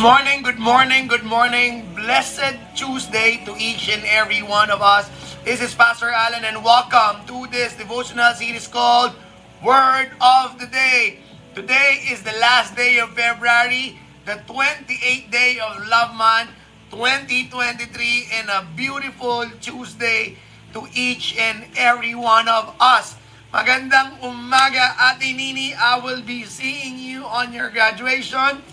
Morning, good morning, good morning. Blessed Tuesday to each and every one of us. This is Pastor Allen and welcome to this devotional series called Word of the Day. Today is the last day of February, the 28th day of Love Month 2023 and a beautiful Tuesday to each and every one of us. Magandang umaga, Ate Nini. I will be seeing you on your graduation.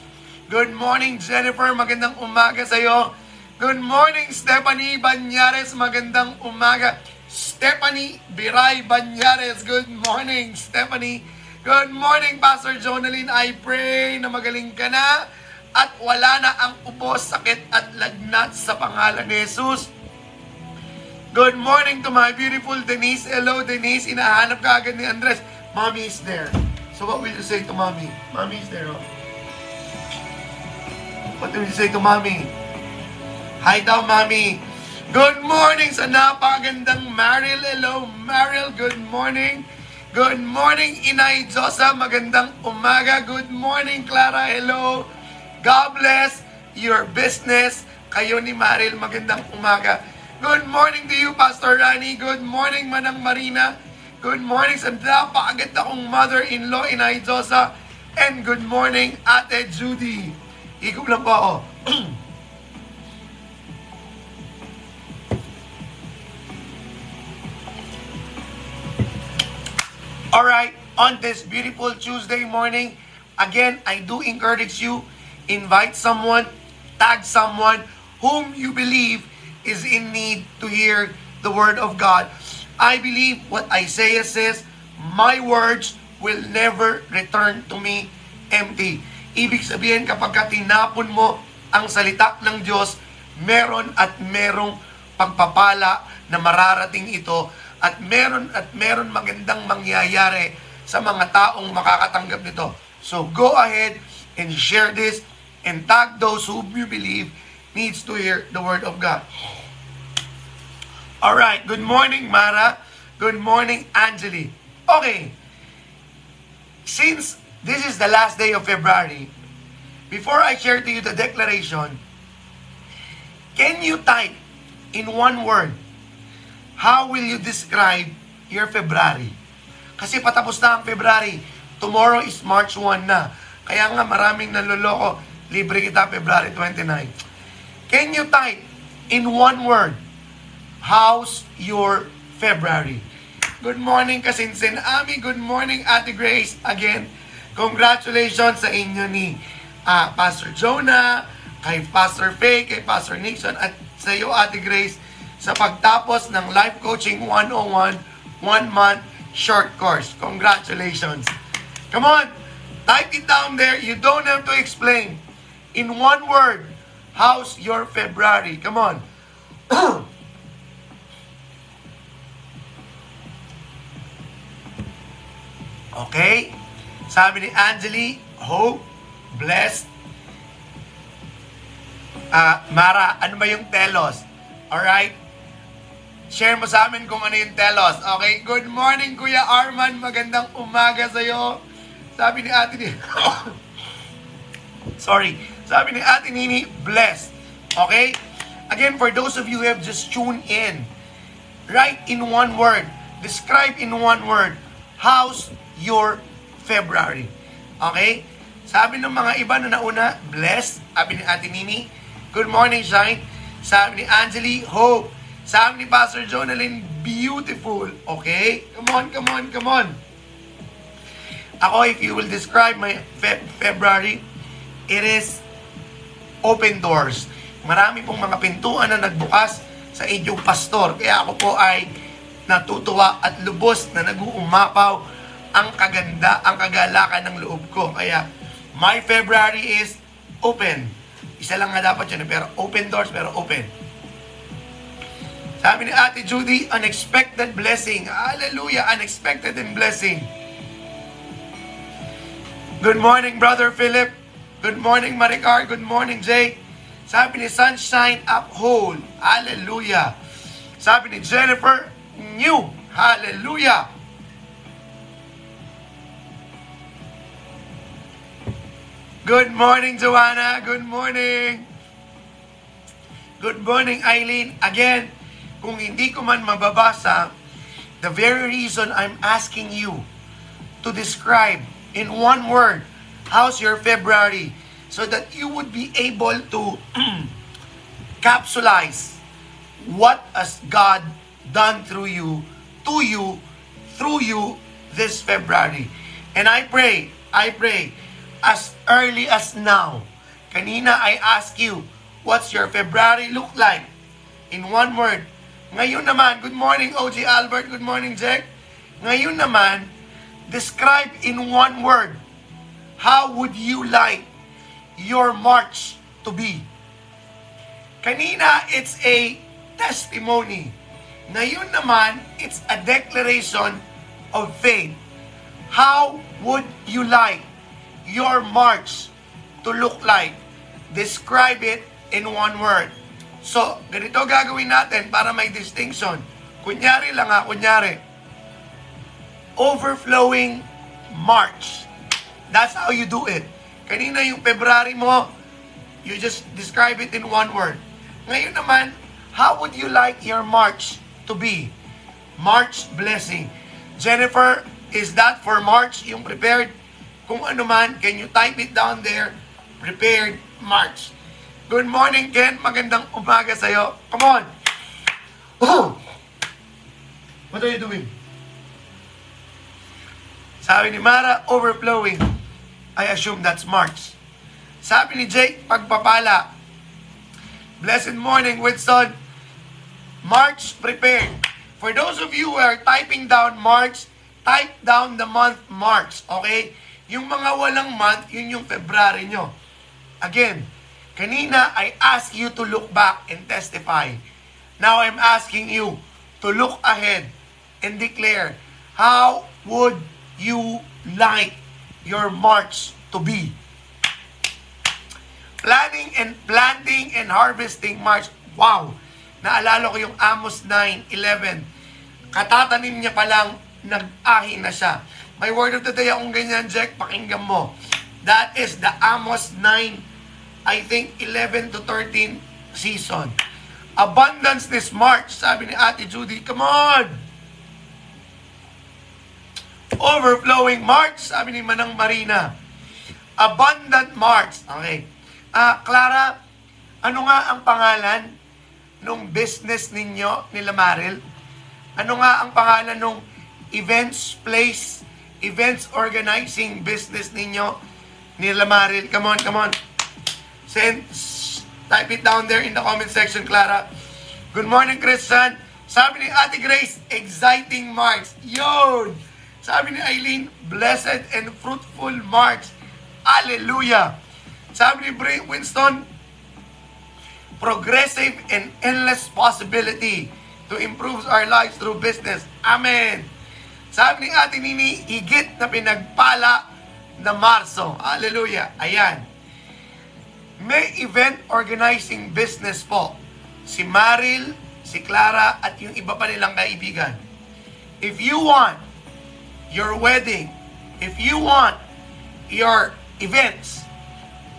Good morning, Jennifer. Magandang umaga sa iyo. Good morning, Stephanie Banyares. Magandang umaga. Stephanie Biray Banyares. Good morning, Stephanie. Good morning, Pastor Jonalyn. I pray na magaling ka na at wala na ang ubos, sakit at lagnat sa pangalan ni Jesus. Good morning to my beautiful Denise. Hello, Denise. Inahanap ka agad ni Andres. Mommy is there. So what will you say to mommy? Mommy is there, oh. What do you say to mommy? Hi daw, mommy. Good morning sa napakagandang Maril. Hello, Maril. Good morning. Good morning, Inay Josa. Magandang umaga. Good morning, Clara. Hello. God bless your business. Kayo ni Maril, magandang umaga. Good morning to you, Pastor Rani. Good morning, Manang Marina. Good morning sa napakaganda kong mother-in-law, Inay Josa. And good morning, Ate Judy. Lang ako. Alright, on this beautiful Tuesday morning, again, I do encourage you, invite someone, tag someone whom you believe is in need to hear the Word of God. I believe what Isaiah says, my words will never return to me empty. Ibig sabihin kapag ka tinapon mo ang salita ng Diyos, meron at merong pagpapala na mararating ito at meron at meron magandang mangyayari sa mga taong makakatanggap nito. So go ahead and share this and tag those whom you believe needs to hear the word of God. All right, good morning Mara. Good morning Angeli. Okay. Since this is the last day of February, before I share to you the declaration, can you type in one word, how will you describe your February? Kasi patapos na ang February. Tomorrow is March 1 na. Kaya nga maraming naloloko. Libre kita February 29. Can you type in one word, how's your February? Good morning, Kasinsin Ami. Good morning, Ate Grace. Again, congratulations sa inyo ni uh, Pastor Jonah, kay Pastor Faye, kay Pastor Nixon, at sa iyo, Ate Grace, sa pagtapos ng Life Coaching 101 one-month short course. Congratulations. Come on, type it down there. You don't have to explain. In one word, how's your February? Come on. okay? Sabi ni Angeli, hope, blessed. Uh, Mara, ano ba yung telos? Alright? Share mo sa amin kung ano yung telos. Okay? Good morning, Kuya Arman. Magandang umaga sa'yo. Sabi ni Ate Nini, sorry. Sabi ni Ate Nini, blessed. Okay? Again, for those of you who have just tuned in, write in one word, describe in one word, how's your February? Okay? Sabi ng mga iba na nauna, blessed. Sabi ni Ate Nini, good morning, Shine. Sabi ni Angeli, hope. Sabi ni Pastor Jonalyn, beautiful. Okay? Come on, come on, come on. Ako, if you will describe my Fe- February, it is open doors. Marami pong mga pintuan na nagbukas sa inyong pastor. Kaya ako po ay natutuwa at lubos na nag-uumapaw ang kaganda, ang kagalakan ng loob ko. Kaya, my February is open. Isa lang nga dapat yun, pero open doors, pero open. Sabi ni Ate Judy, unexpected blessing. Hallelujah, unexpected and blessing. Good morning, Brother Philip. Good morning, Maricar. Good morning, Jay. Sabi ni Sunshine, uphold. Hallelujah. Sabi ni Jennifer, new. Hallelujah. Good morning, Joanna. Good morning. Good morning, Eileen. Again, kung hindi ko man mababasa, the very reason I'm asking you to describe in one word, how's your February? So that you would be able to capsulize what has God done through you, to you, through you this February. And I pray, I pray, as early as now. Kanina I ask you, what's your February look like? In one word. Ngayon naman, good morning OG Albert, good morning Jack. Ngayon naman, describe in one word, how would you like your March to be? Kanina, it's a testimony. Ngayon naman, it's a declaration of faith. How would you like your march to look like? Describe it in one word. So, ganito gagawin natin para may distinction. Kunyari lang ha, kunyari. Overflowing March. That's how you do it. Kanina yung February mo, you just describe it in one word. Ngayon naman, how would you like your March to be? March blessing. Jennifer, is that for March yung prepared? Kung ano man, can you type it down there? Prepared March. Good morning, Ken. Magandang umaga sa'yo. Come on. Oh! What are you doing? Sabi ni Mara, overflowing. I assume that's March. Sabi ni Jake, pagpapala. Blessed morning, Whitson. March prepared. For those of you who are typing down March, type down the month March, okay? Yung mga walang month, yun yung February nyo. Again, kanina I asked you to look back and testify. Now I'm asking you to look ahead and declare, how would you like your March to be? Planning and planting and harvesting March. Wow! Naalala ko yung Amos 9:11. Katatanim niya pa lang, nag-ahi na siya. May word of the day akong ganyan, Jack. Pakinggan mo. That is the Amos 9, I think 11 to 13 season. Abundance this March, sabi ni Ate Judy. Come on! Overflowing March, sabi ni Manang Marina. Abundant March. Okay. Ah, Clara, ano nga ang pangalan nung business ninyo nila Maril? Ano nga ang pangalan nung events place events organizing business ninyo ni Lamaril. Come on, come on. Send, type it down there in the comment section, Clara. Good morning, Christian. Sabi ni Ate Grace, exciting March. Yun! Sabi ni Eileen, blessed and fruitful March. Hallelujah! Sabi ni Bray Winston, progressive and endless possibility to improve our lives through business. Amen! Sabi ni Ate Nini, higit na pinagpala na Marso. Hallelujah. Ayan. May event organizing business po. Si Maril, si Clara, at yung iba pa nilang kaibigan. If you want your wedding, if you want your events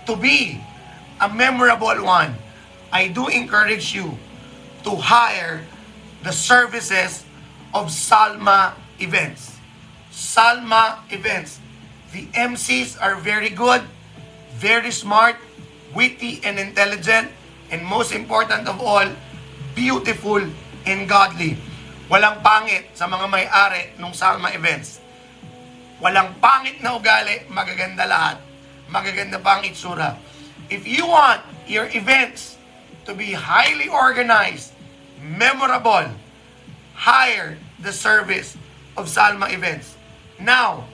to be a memorable one, I do encourage you to hire the services of Salma events. Salma events. The MCs are very good, very smart, witty and intelligent, and most important of all, beautiful and godly. Walang pangit sa mga may-ari ng Salma events. Walang pangit na ugali, magaganda lahat. Magaganda pa ang itsura. If you want your events to be highly organized, memorable, hire the service of Salma events. Now,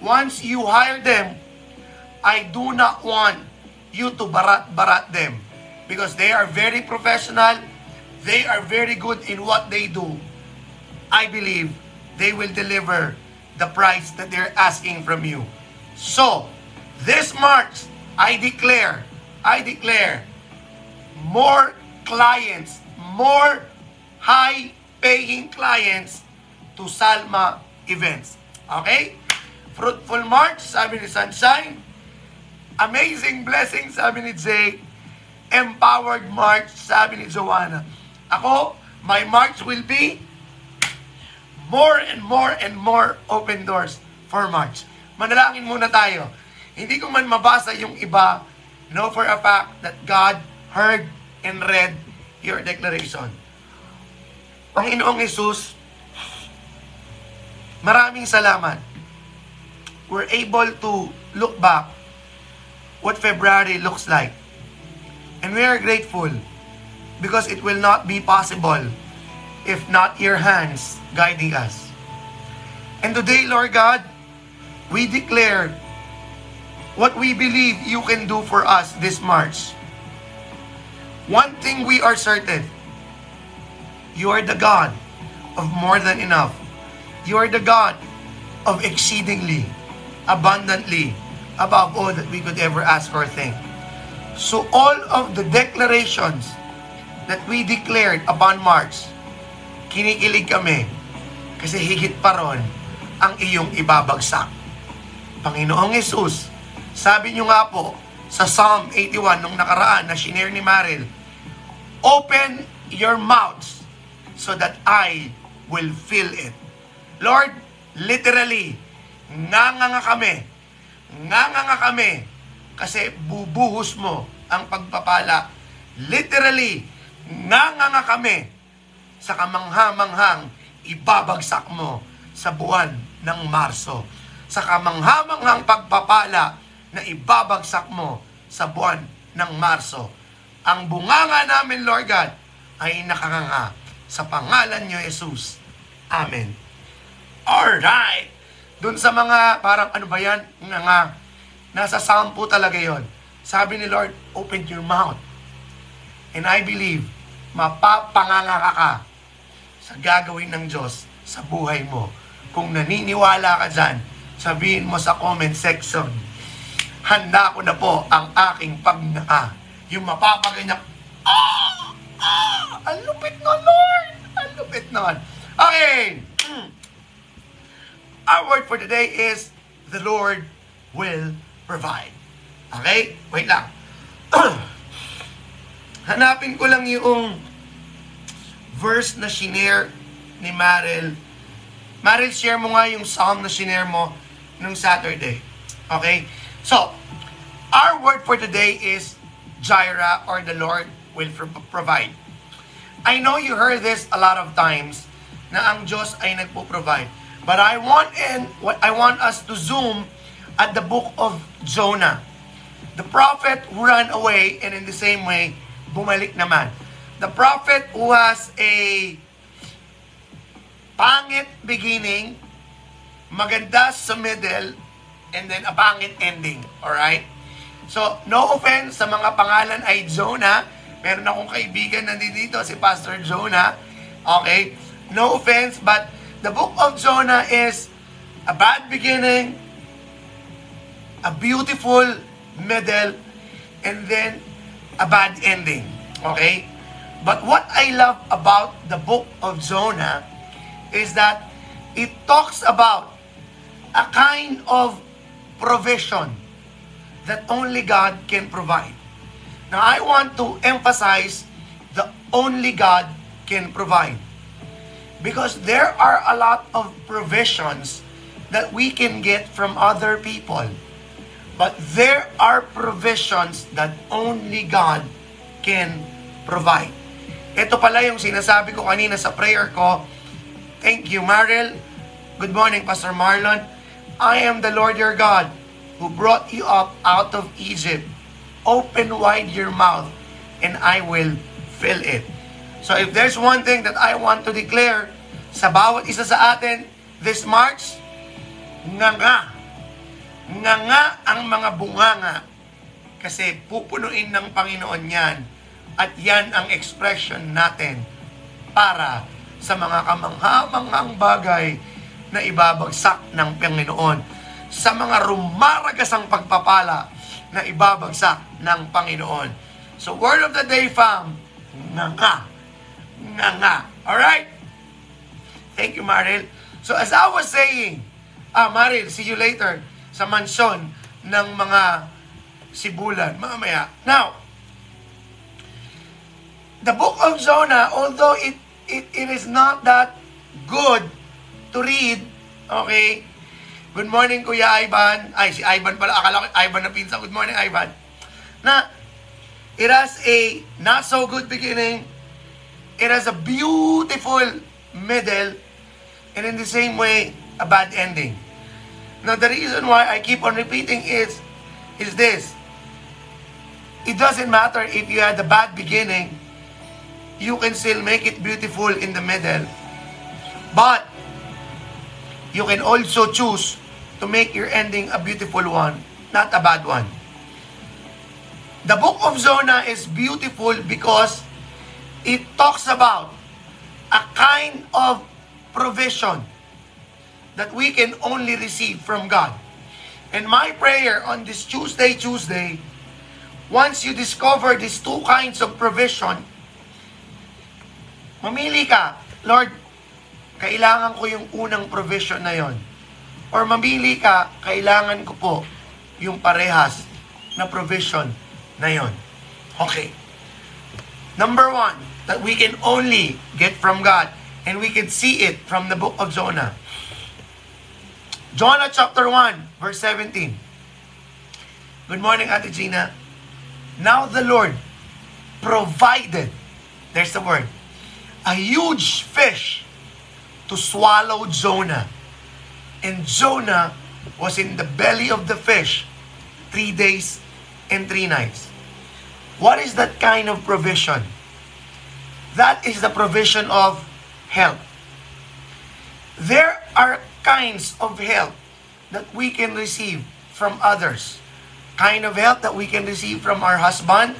once you hire them, I do not want you to barat-barat them because they are very professional, they are very good in what they do, I believe they will deliver the price that they're asking from you. So, this March, I declare, I declare, more clients, more high-paying clients to Salma events. Okay? Fruitful March, sabi ni Sunshine. Amazing blessing, sabi ni Jay. Empowered March, sabi ni Joanna. Ako, my March will be more and more and more open doors for March. Manalangin muna tayo. Hindi ko man mabasa yung iba, know for a fact that God heard and read your declaration. Panginoong Jesus, maraming salamat. We're able to look back what February looks like. And we are grateful because it will not be possible if not your hands guiding us. And today, Lord God, we declare what we believe you can do for us this March. One thing we are certain, you are the God of more than enough. You are the God of exceedingly, abundantly, above all that we could ever ask or think. So all of the declarations that we declared upon March, kinikilig kami kasi higit pa ron ang iyong ibabagsak. Panginoong Yesus, sabi niyo nga po sa Psalm 81 nung nakaraan na shinare ni Maril, Open your mouths so that I will fill it. Lord, literally, nganga kami. Nganga kami kasi bubuhos mo ang pagpapala. Literally, nganga kami sa kamanghamanghang ibabagsak mo sa buwan ng Marso. Sa kamanghamanghang pagpapala na ibabagsak mo sa buwan ng Marso. Ang bunganga namin, Lord God, ay nakanganga sa pangalan niyo, Jesus. Amen. Alright. Doon sa mga, parang ano ba yan? Nga nga, nasa sampu talaga yon. Sabi ni Lord, open your mouth. And I believe, mapapanganga ka, sa gagawin ng Diyos sa buhay mo. Kung naniniwala ka dyan, sabihin mo sa comment section, handa ko na po ang aking pagnaka. Yung mapapaganyak, ah! Ah! Ang lupit nun, Lord! Ang lupit nun. Okay! Our word for today is, the Lord will provide. Okay? Wait lang. Hanapin ko lang yung verse na shinare ni Maril. Maril, share mo nga yung psalm na shinare mo nung Saturday. Okay? So, our word for today is Jireh or the Lord will provide. I know you heard this a lot of times na ang Diyos ay nagpo-provide. But I want and what I want us to zoom at the book of Jonah. The prophet who ran away and in the same way, bumalik naman. The prophet who has a pangit beginning, maganda sa middle, and then a pangit ending. Alright? So, no offense sa mga pangalan ay Jonah. Meron akong kaibigan nandito, si Pastor Jonah. Okay? No offense, but the book of Jonah is a bad beginning, a beautiful middle, and then a bad ending. Okay? But what I love about the book of Jonah is that it talks about a kind of provision that only God can provide. Now, I want to emphasize the only God can provide. Because there are a lot of provisions that we can get from other people. But there are provisions that only God can provide. Ito pala yung sinasabi ko kanina sa prayer ko. Thank you, Maril. Good morning, Pastor Marlon. I am the Lord your God who brought you up out of Egypt. Open wide your mouth and I will fill it. So if there's one thing that I want to declare sa bawat isa sa atin this March, nga nga, nga ang mga bunganga kasi pupunuin ng Panginoon yan At yan ang expression natin para sa mga kamangha-manghang bagay na ibabagsak ng Panginoon. Sa mga rumaragasang pagpapala na ibabagsak ng Panginoon. So, word of the day, fam, nga nga. Nga nga. Alright? Thank you, Maril. So, as I was saying, ah, Maril, see you later sa mansyon ng mga sibulan mamaya. Now, the book of Jonah, although it, it, it is not that good to read, okay, Good morning, Kuya Ivan. Ay, si Ivan pala. Akala ko Ivan na pinsan. Good morning, Ivan. Na, it has a not so good beginning. It has a beautiful middle. And in the same way, a bad ending. Now, the reason why I keep on repeating is, is this. It doesn't matter if you had a bad beginning, you can still make it beautiful in the middle. But, you can also choose to make your ending a beautiful one, not a bad one. The book of Jonah is beautiful because it talks about a kind of provision that we can only receive from God. And my prayer on this Tuesday, Tuesday, once you discover these two kinds of provision, mamili ka, Lord, kailangan ko yung unang provision na yon or mamili ka, kailangan ko po yung parehas na provision na yon. Okay. Number one, that we can only get from God and we can see it from the book of Jonah. Jonah chapter 1, verse 17. Good morning, Ate Gina. Now the Lord provided, there's the word, a huge fish to swallow Jonah. And Jonah was in the belly of the fish three days and three nights. What is that kind of provision? That is the provision of help. There are kinds of help that we can receive from others. Kind of help that we can receive from our husband,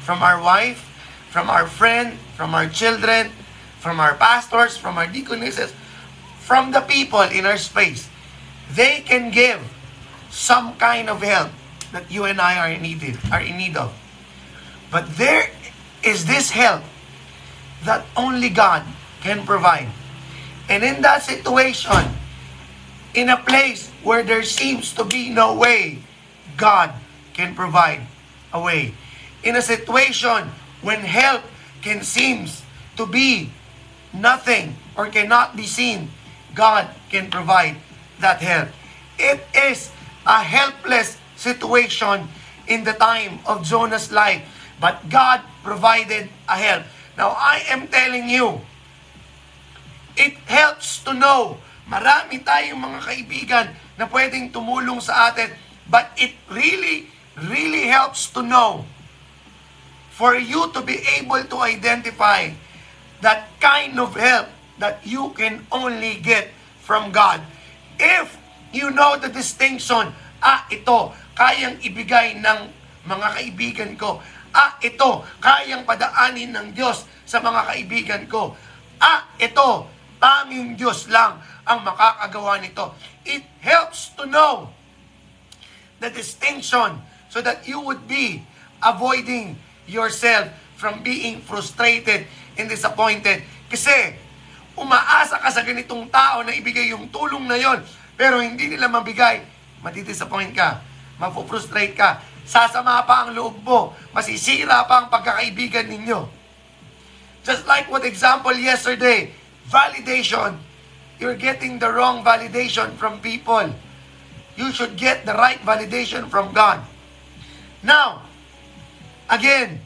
from our wife, from our friend, from our children, from our pastors, from our deaconesses, from the people in our space. They can give some kind of help that you and I are in need of, are in need of. But there is this help that only God can provide. And in that situation, in a place where there seems to be no way, God can provide a way. In a situation when help can seems to be nothing or cannot be seen, God can provide that help. It is a helpless situation in the time of Jonah's life, but God provided a help. Now, I am telling you, it helps to know, marami tayong mga kaibigan na pwedeng tumulong sa atin, but it really, really helps to know for you to be able to identify that kind of help that you can only get from God. If you know the distinction, ah, ito, kayang ibigay ng mga kaibigan ko. Ah, ito, kayang padaanin ng Diyos sa mga kaibigan ko. Ah, ito, tanging Diyos lang ang makakagawa nito. It helps to know the distinction so that you would be avoiding yourself from being frustrated and disappointed. Kasi umaasa ka sa ganitong tao na ibigay yung tulong na yon, pero hindi nila mabigay, matidisappoint ka, mapufrustrate ka, sasama pa ang loob mo, masisira pa ang pagkakaibigan ninyo. Just like what example yesterday, validation, you're getting the wrong validation from people. You should get the right validation from God. Now, again,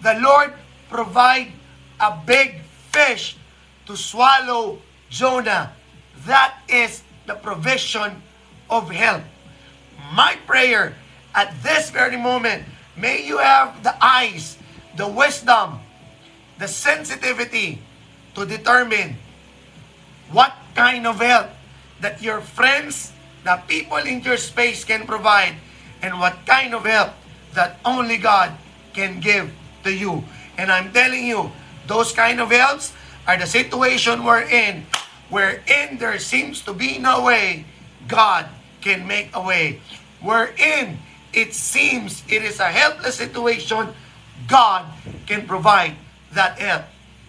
the Lord provide a big fish to swallow Jonah. That is the provision of help. My prayer at this very moment, may you have the eyes, the wisdom, the sensitivity to determine what kind of help that your friends, the people in your space can provide, and what kind of help that only God can give to you. And I'm telling you, those kind of helps are the situation we're in, wherein there seems to be no way, God can make a way. Wherein it seems it is a helpless situation, God can provide that help.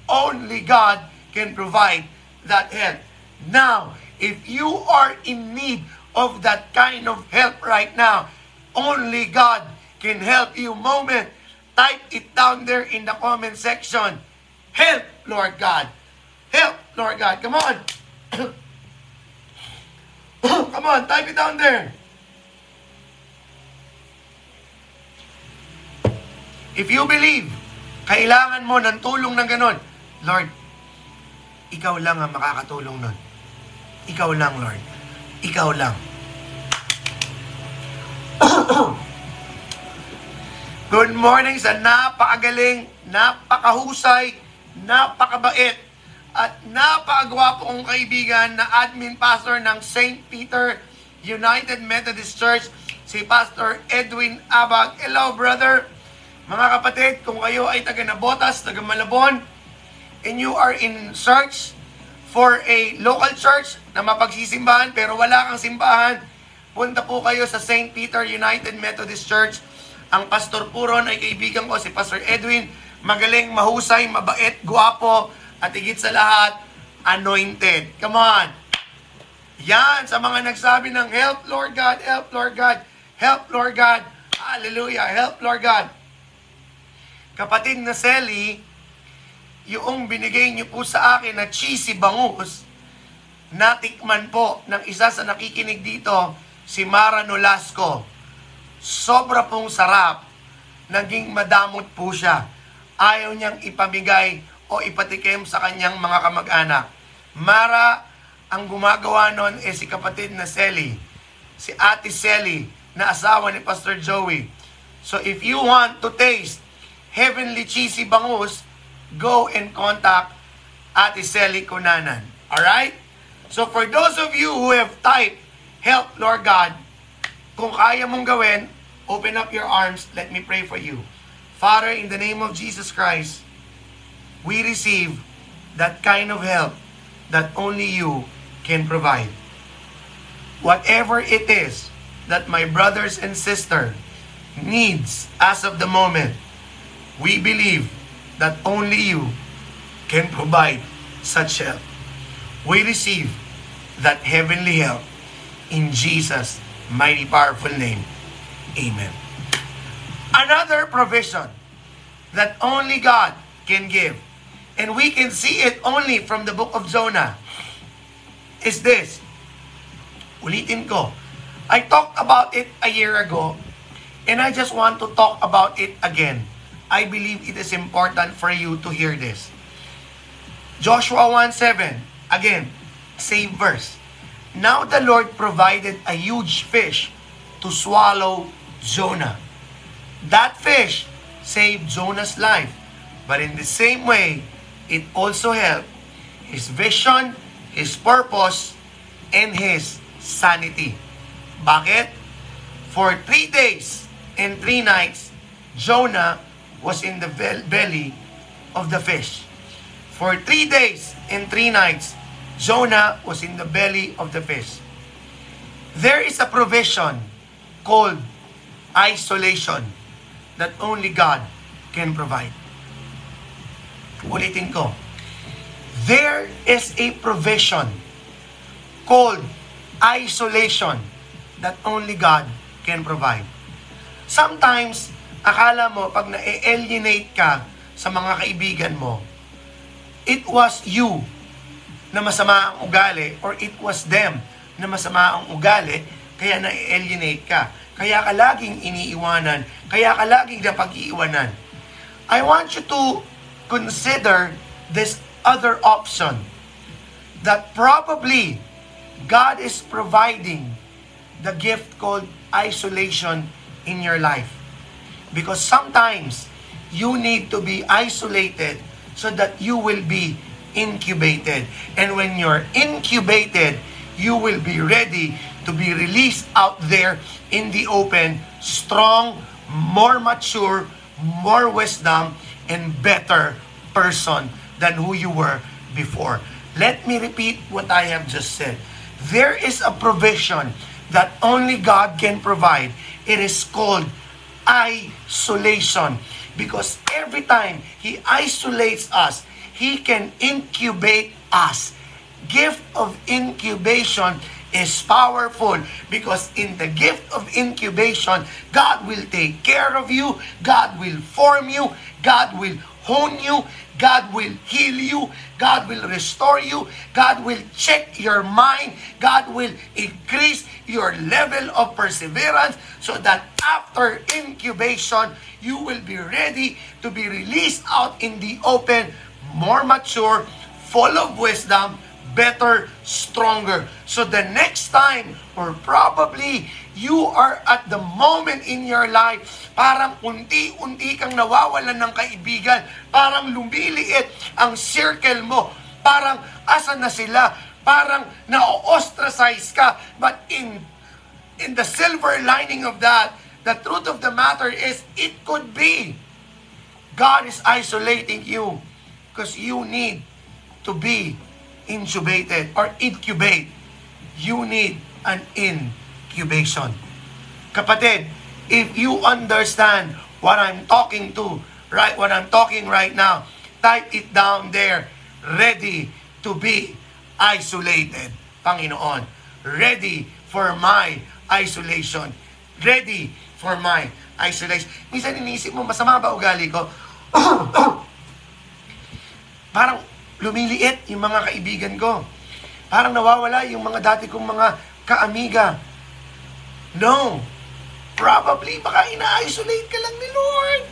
Only God can provide that help. Now, if you are in need of that kind of help right now, only God can help you. Moment, type it down there in the comment section. Help, Lord God. Help, Lord God. Come on. Come on, type it down there. If you believe, kailangan mo ng tulong ng ganon, Lord, ikaw lang ang makakatulong nun. Ikaw lang, Lord. Ikaw lang. Good morning sa napakagaling, napakahusay, napakabait, at napakagwapo kaibigan na admin pastor ng St. Peter United Methodist Church, si Pastor Edwin Abag. Hello, brother! Mga kapatid, kung kayo ay taga Nabotas, taga Malabon, and you are in search for a local church na mapagsisimbahan pero wala kang simbahan, punta po kayo sa St. Peter United Methodist Church. Ang pastor po ron ay kaibigan ko, si Pastor Edwin. Magaling, mahusay, mabait, guwapo, at higit sa lahat, anointed. Come on! Yan, sa mga nagsabi ng help, Lord God, help, Lord God, help, Lord God, hallelujah, help, Lord God kapatid na Selly, yung binigay niyo po sa akin na cheesy bangus, natikman po ng isa sa nakikinig dito, si Mara Nolasco. Sobra pong sarap. Naging madamot po siya. Ayaw niyang ipamigay o ipatikim sa kanyang mga kamag-anak. Mara, ang gumagawa nun ay si kapatid na Selly. Si Ate Selly, na asawa ni Pastor Joey. So if you want to taste heavenly cheesy bangus, go and contact Ate Sally Kunanan. Alright? So for those of you who have typed, help Lord God, kung kaya mong gawin, open up your arms, let me pray for you. Father, in the name of Jesus Christ, we receive that kind of help that only you can provide. Whatever it is that my brothers and sister needs as of the moment, We believe that only you can provide such help. We receive that heavenly help in Jesus' mighty powerful name. Amen. Another provision that only God can give, and we can see it only from the book of Jonah, is this. Ulitin ko. I talked about it a year ago, and I just want to talk about it again I believe it is important for you to hear this. Joshua 1.7, again, same verse. Now the Lord provided a huge fish to swallow Jonah. That fish saved Jonah's life, but in the same way, it also helped his vision, his purpose, and his sanity. Bakit? For three days and three nights, Jonah was in the belly of the fish. For three days and three nights, Jonah was in the belly of the fish. There is a provision called isolation that only God can provide. Ulitin ko. There is a provision called isolation that only God can provide. Sometimes, Akala mo, pag na-alienate ka sa mga kaibigan mo, it was you na masama ang ugali or it was them na masama ang ugali, kaya na-alienate ka. Kaya ka laging iniiwanan. Kaya ka laging napag-iiwanan. I want you to consider this other option that probably God is providing the gift called isolation in your life. Because sometimes you need to be isolated so that you will be incubated. And when you're incubated, you will be ready to be released out there in the open, strong, more mature, more wisdom, and better person than who you were before. Let me repeat what I have just said. There is a provision that only God can provide. It is called isolation. Because every time He isolates us, He can incubate us. Gift of incubation is powerful because in the gift of incubation, God will take care of you, God will form you, God will hone you, God will heal you, God will restore you, God will check your mind, God will increase your level of perseverance so that after incubation, you will be ready to be released out in the open, more mature, full of wisdom, better, stronger. So the next time, or probably you are at the moment in your life, parang unti-unti kang nawawalan ng kaibigan, parang lumiliit ang circle mo, parang asa na sila, parang na-ostracize ka, but in in the silver lining of that, the truth of the matter is it could be God is isolating you because you need to be intubated or incubate, you need an incubation. Kapatid, if you understand what I'm talking to, right, what I'm talking right now, type it down there. Ready to be isolated. Panginoon. Ready for my isolation. Ready for my isolation. Minsan iniisip mo, masama ba ugali ko? Parang lumiliit yung mga kaibigan ko. Parang nawawala yung mga dati kong mga kaamiga. No. Probably, baka ina-isolate ka lang ni Lord.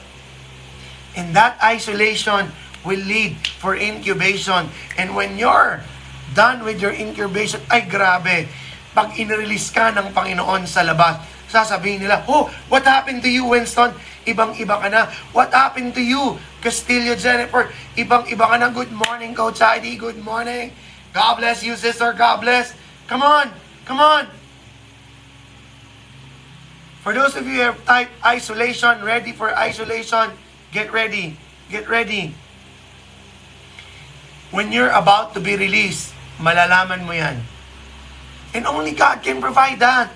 And that isolation will lead for incubation. And when you're done with your incubation, ay grabe, pag inrelease ka ng Panginoon sa labas, sasabihin nila, Oh, what happened to you, Winston? Ibang-iba ka na. What happened to you, Castillo Jennifer? Ibang-iba ka na. Good morning, Coach Heidi. Good morning. God bless you, sister. God bless. Come on. Come on. For those of you who have typed isolation, ready for isolation, get ready. Get ready. When you're about to be released, malalaman mo yan. And only God can provide that.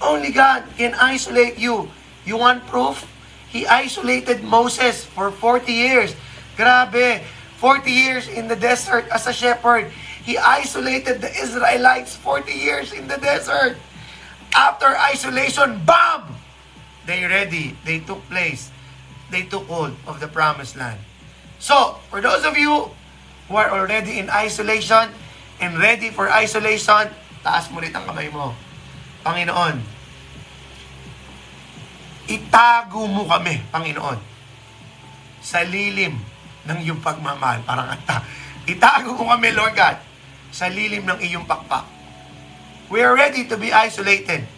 Only God can isolate you. You want proof? He isolated Moses for 40 years. Grabe, 40 years in the desert as a shepherd. He isolated the Israelites 40 years in the desert. After isolation, bam! They ready. They took place. They took hold of the promised land. So, for those of you who are already in isolation and ready for isolation, taas mo rin ang kamay mo. Panginoon, itago mo kami, Panginoon, sa lilim ng iyong pagmamahal. Parang ata. Itago mo kami, Lord God, sa lilim ng iyong pakpak. We are ready to be isolated.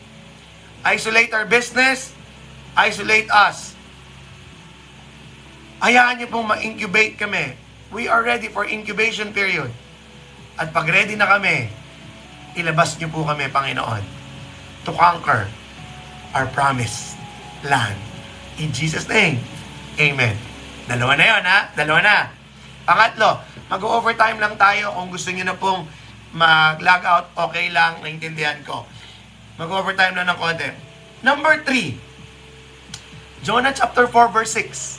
Isolate our business. Isolate us. Hayaan niyo pong ma-incubate kami. We are ready for incubation period. At pag ready na kami, ilabas niyo po kami, Panginoon, to conquer our promise land. In Jesus' name, Amen. Dalawa na yon ha? Dalawa na. Pangatlo, mag-overtime lang tayo kung gusto niyo na pong mag-log out, okay lang, naintindihan ko. Mag-overtime lang ng konti. Number 3, Jonah chapter 4 verse 6.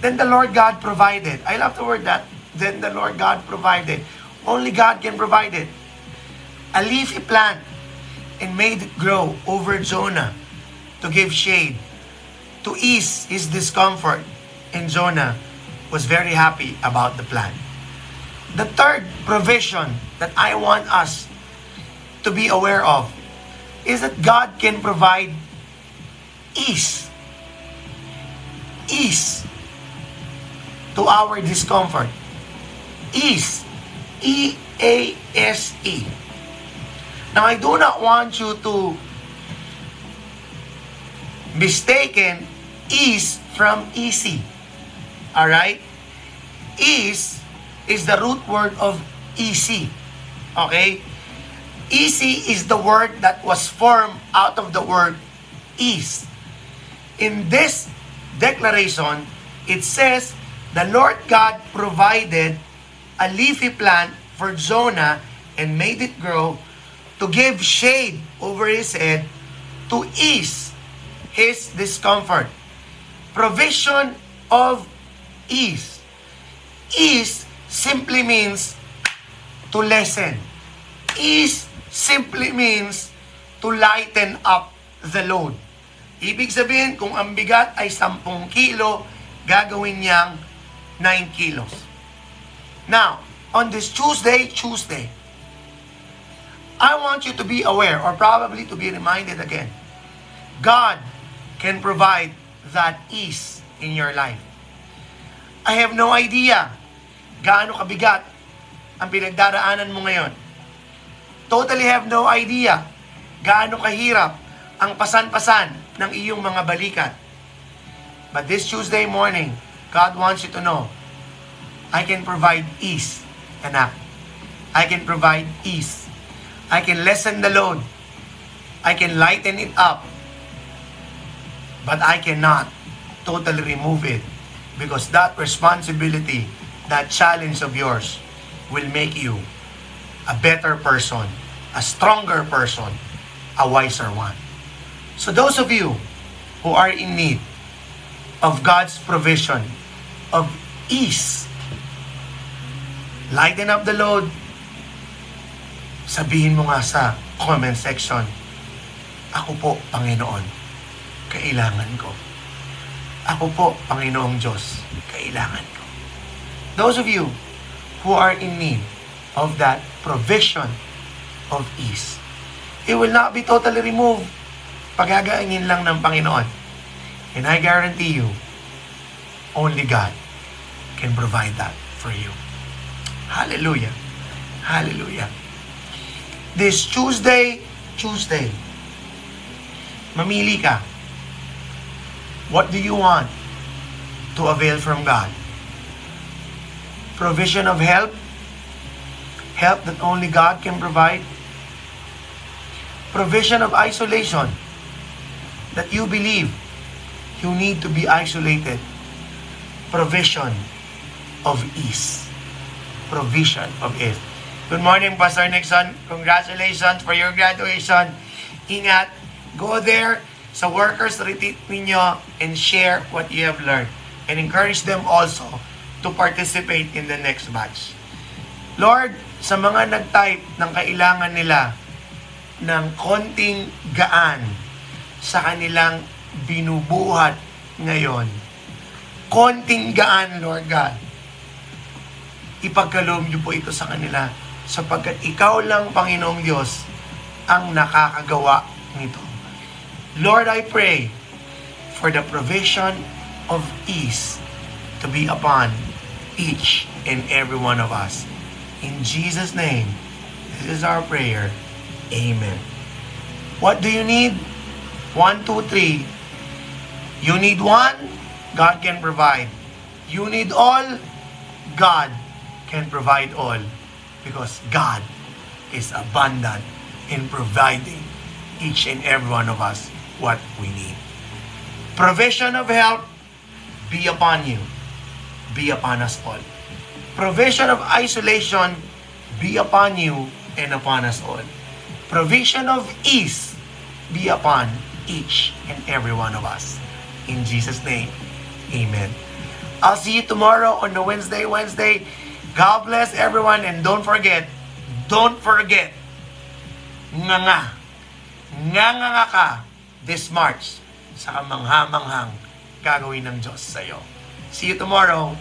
Then the Lord God provided. I love the word that. Then the Lord God provided. Only God can provide it. A leafy plant and made it grow over Jonah to give shade, to ease his discomfort. And Jonah was very happy about the plan. The third provision that I want us to be aware of is that God can provide ease. Ease to our discomfort. Ease. E-A-S-E. Now, I do not want you to mistaken is from easy. Alright? Ease is the root word of easy. Okay? Easy is the word that was formed out of the word ease. in this declaration, it says, the Lord God provided a leafy plant for Jonah and made it grow to give shade over his head to ease his discomfort. Provision of ease. Ease simply means to lessen. Ease simply means to lighten up the load. Ibig sabihin, kung ang bigat ay 10 kilo, gagawin niyang 9 kilos. Now, on this Tuesday, Tuesday, I want you to be aware or probably to be reminded again. God can provide that ease in your life. I have no idea gaano kabigat ang pinagdaraanan mo ngayon. Totally have no idea gaano kahirap ang pasan-pasan ng iyong mga balikat. But this Tuesday morning, God wants you to know, I can provide ease, anak. I can provide ease. I can lessen the load. I can lighten it up. But I cannot totally remove it because that responsibility, that challenge of yours will make you a better person, a stronger person, a wiser one. So those of you who are in need of God's provision, of ease, lighten up the load, sabihin mo nga sa comment section, ako po, Panginoon, kailangan ko. Ako po, Panginoong Diyos, kailangan ko. Those of you who are in need of that provision of ease, it will not be totally removed. Pagagaangin lang ng Panginoon. And I guarantee you, only God can provide that for you. Hallelujah. Hallelujah. This Tuesday, Tuesday, mamili ka. What do you want to avail from God? Provision of help? Help that only God can provide? Provision of isolation? That you believe you need to be isolated? Provision of ease. Provision of ease. Good morning, Pastor Nixon. Congratulations for your graduation. Ingat. Go there sa workers retreat ninyo and share what you have learned. And encourage them also to participate in the next batch. Lord, sa mga nag-type ng kailangan nila ng konting gaan sa kanilang binubuhat ngayon. Konting gaan, Lord God. Ipagkaloob niyo po ito sa kanila sapagkat ikaw lang, Panginoong Diyos, ang nakakagawa nito. Lord, I pray for the provision of ease to be upon each and every one of us. In Jesus' name, this is our prayer. Amen. What do you need? One, two, three. You need one, God can provide. You need all, God can provide all because God is abundant in providing each and every one of us what we need. Provision of help be upon you, be upon us all. Provision of isolation be upon you and upon us all. Provision of ease be upon each and every one of us. In Jesus' name, amen. I'll see you tomorrow on the Wednesday, Wednesday. God bless everyone and don't forget, don't forget, nga nga, nga nga nga ka this March sa kamangha-manghang gagawin ng Diyos sa iyo. See you tomorrow.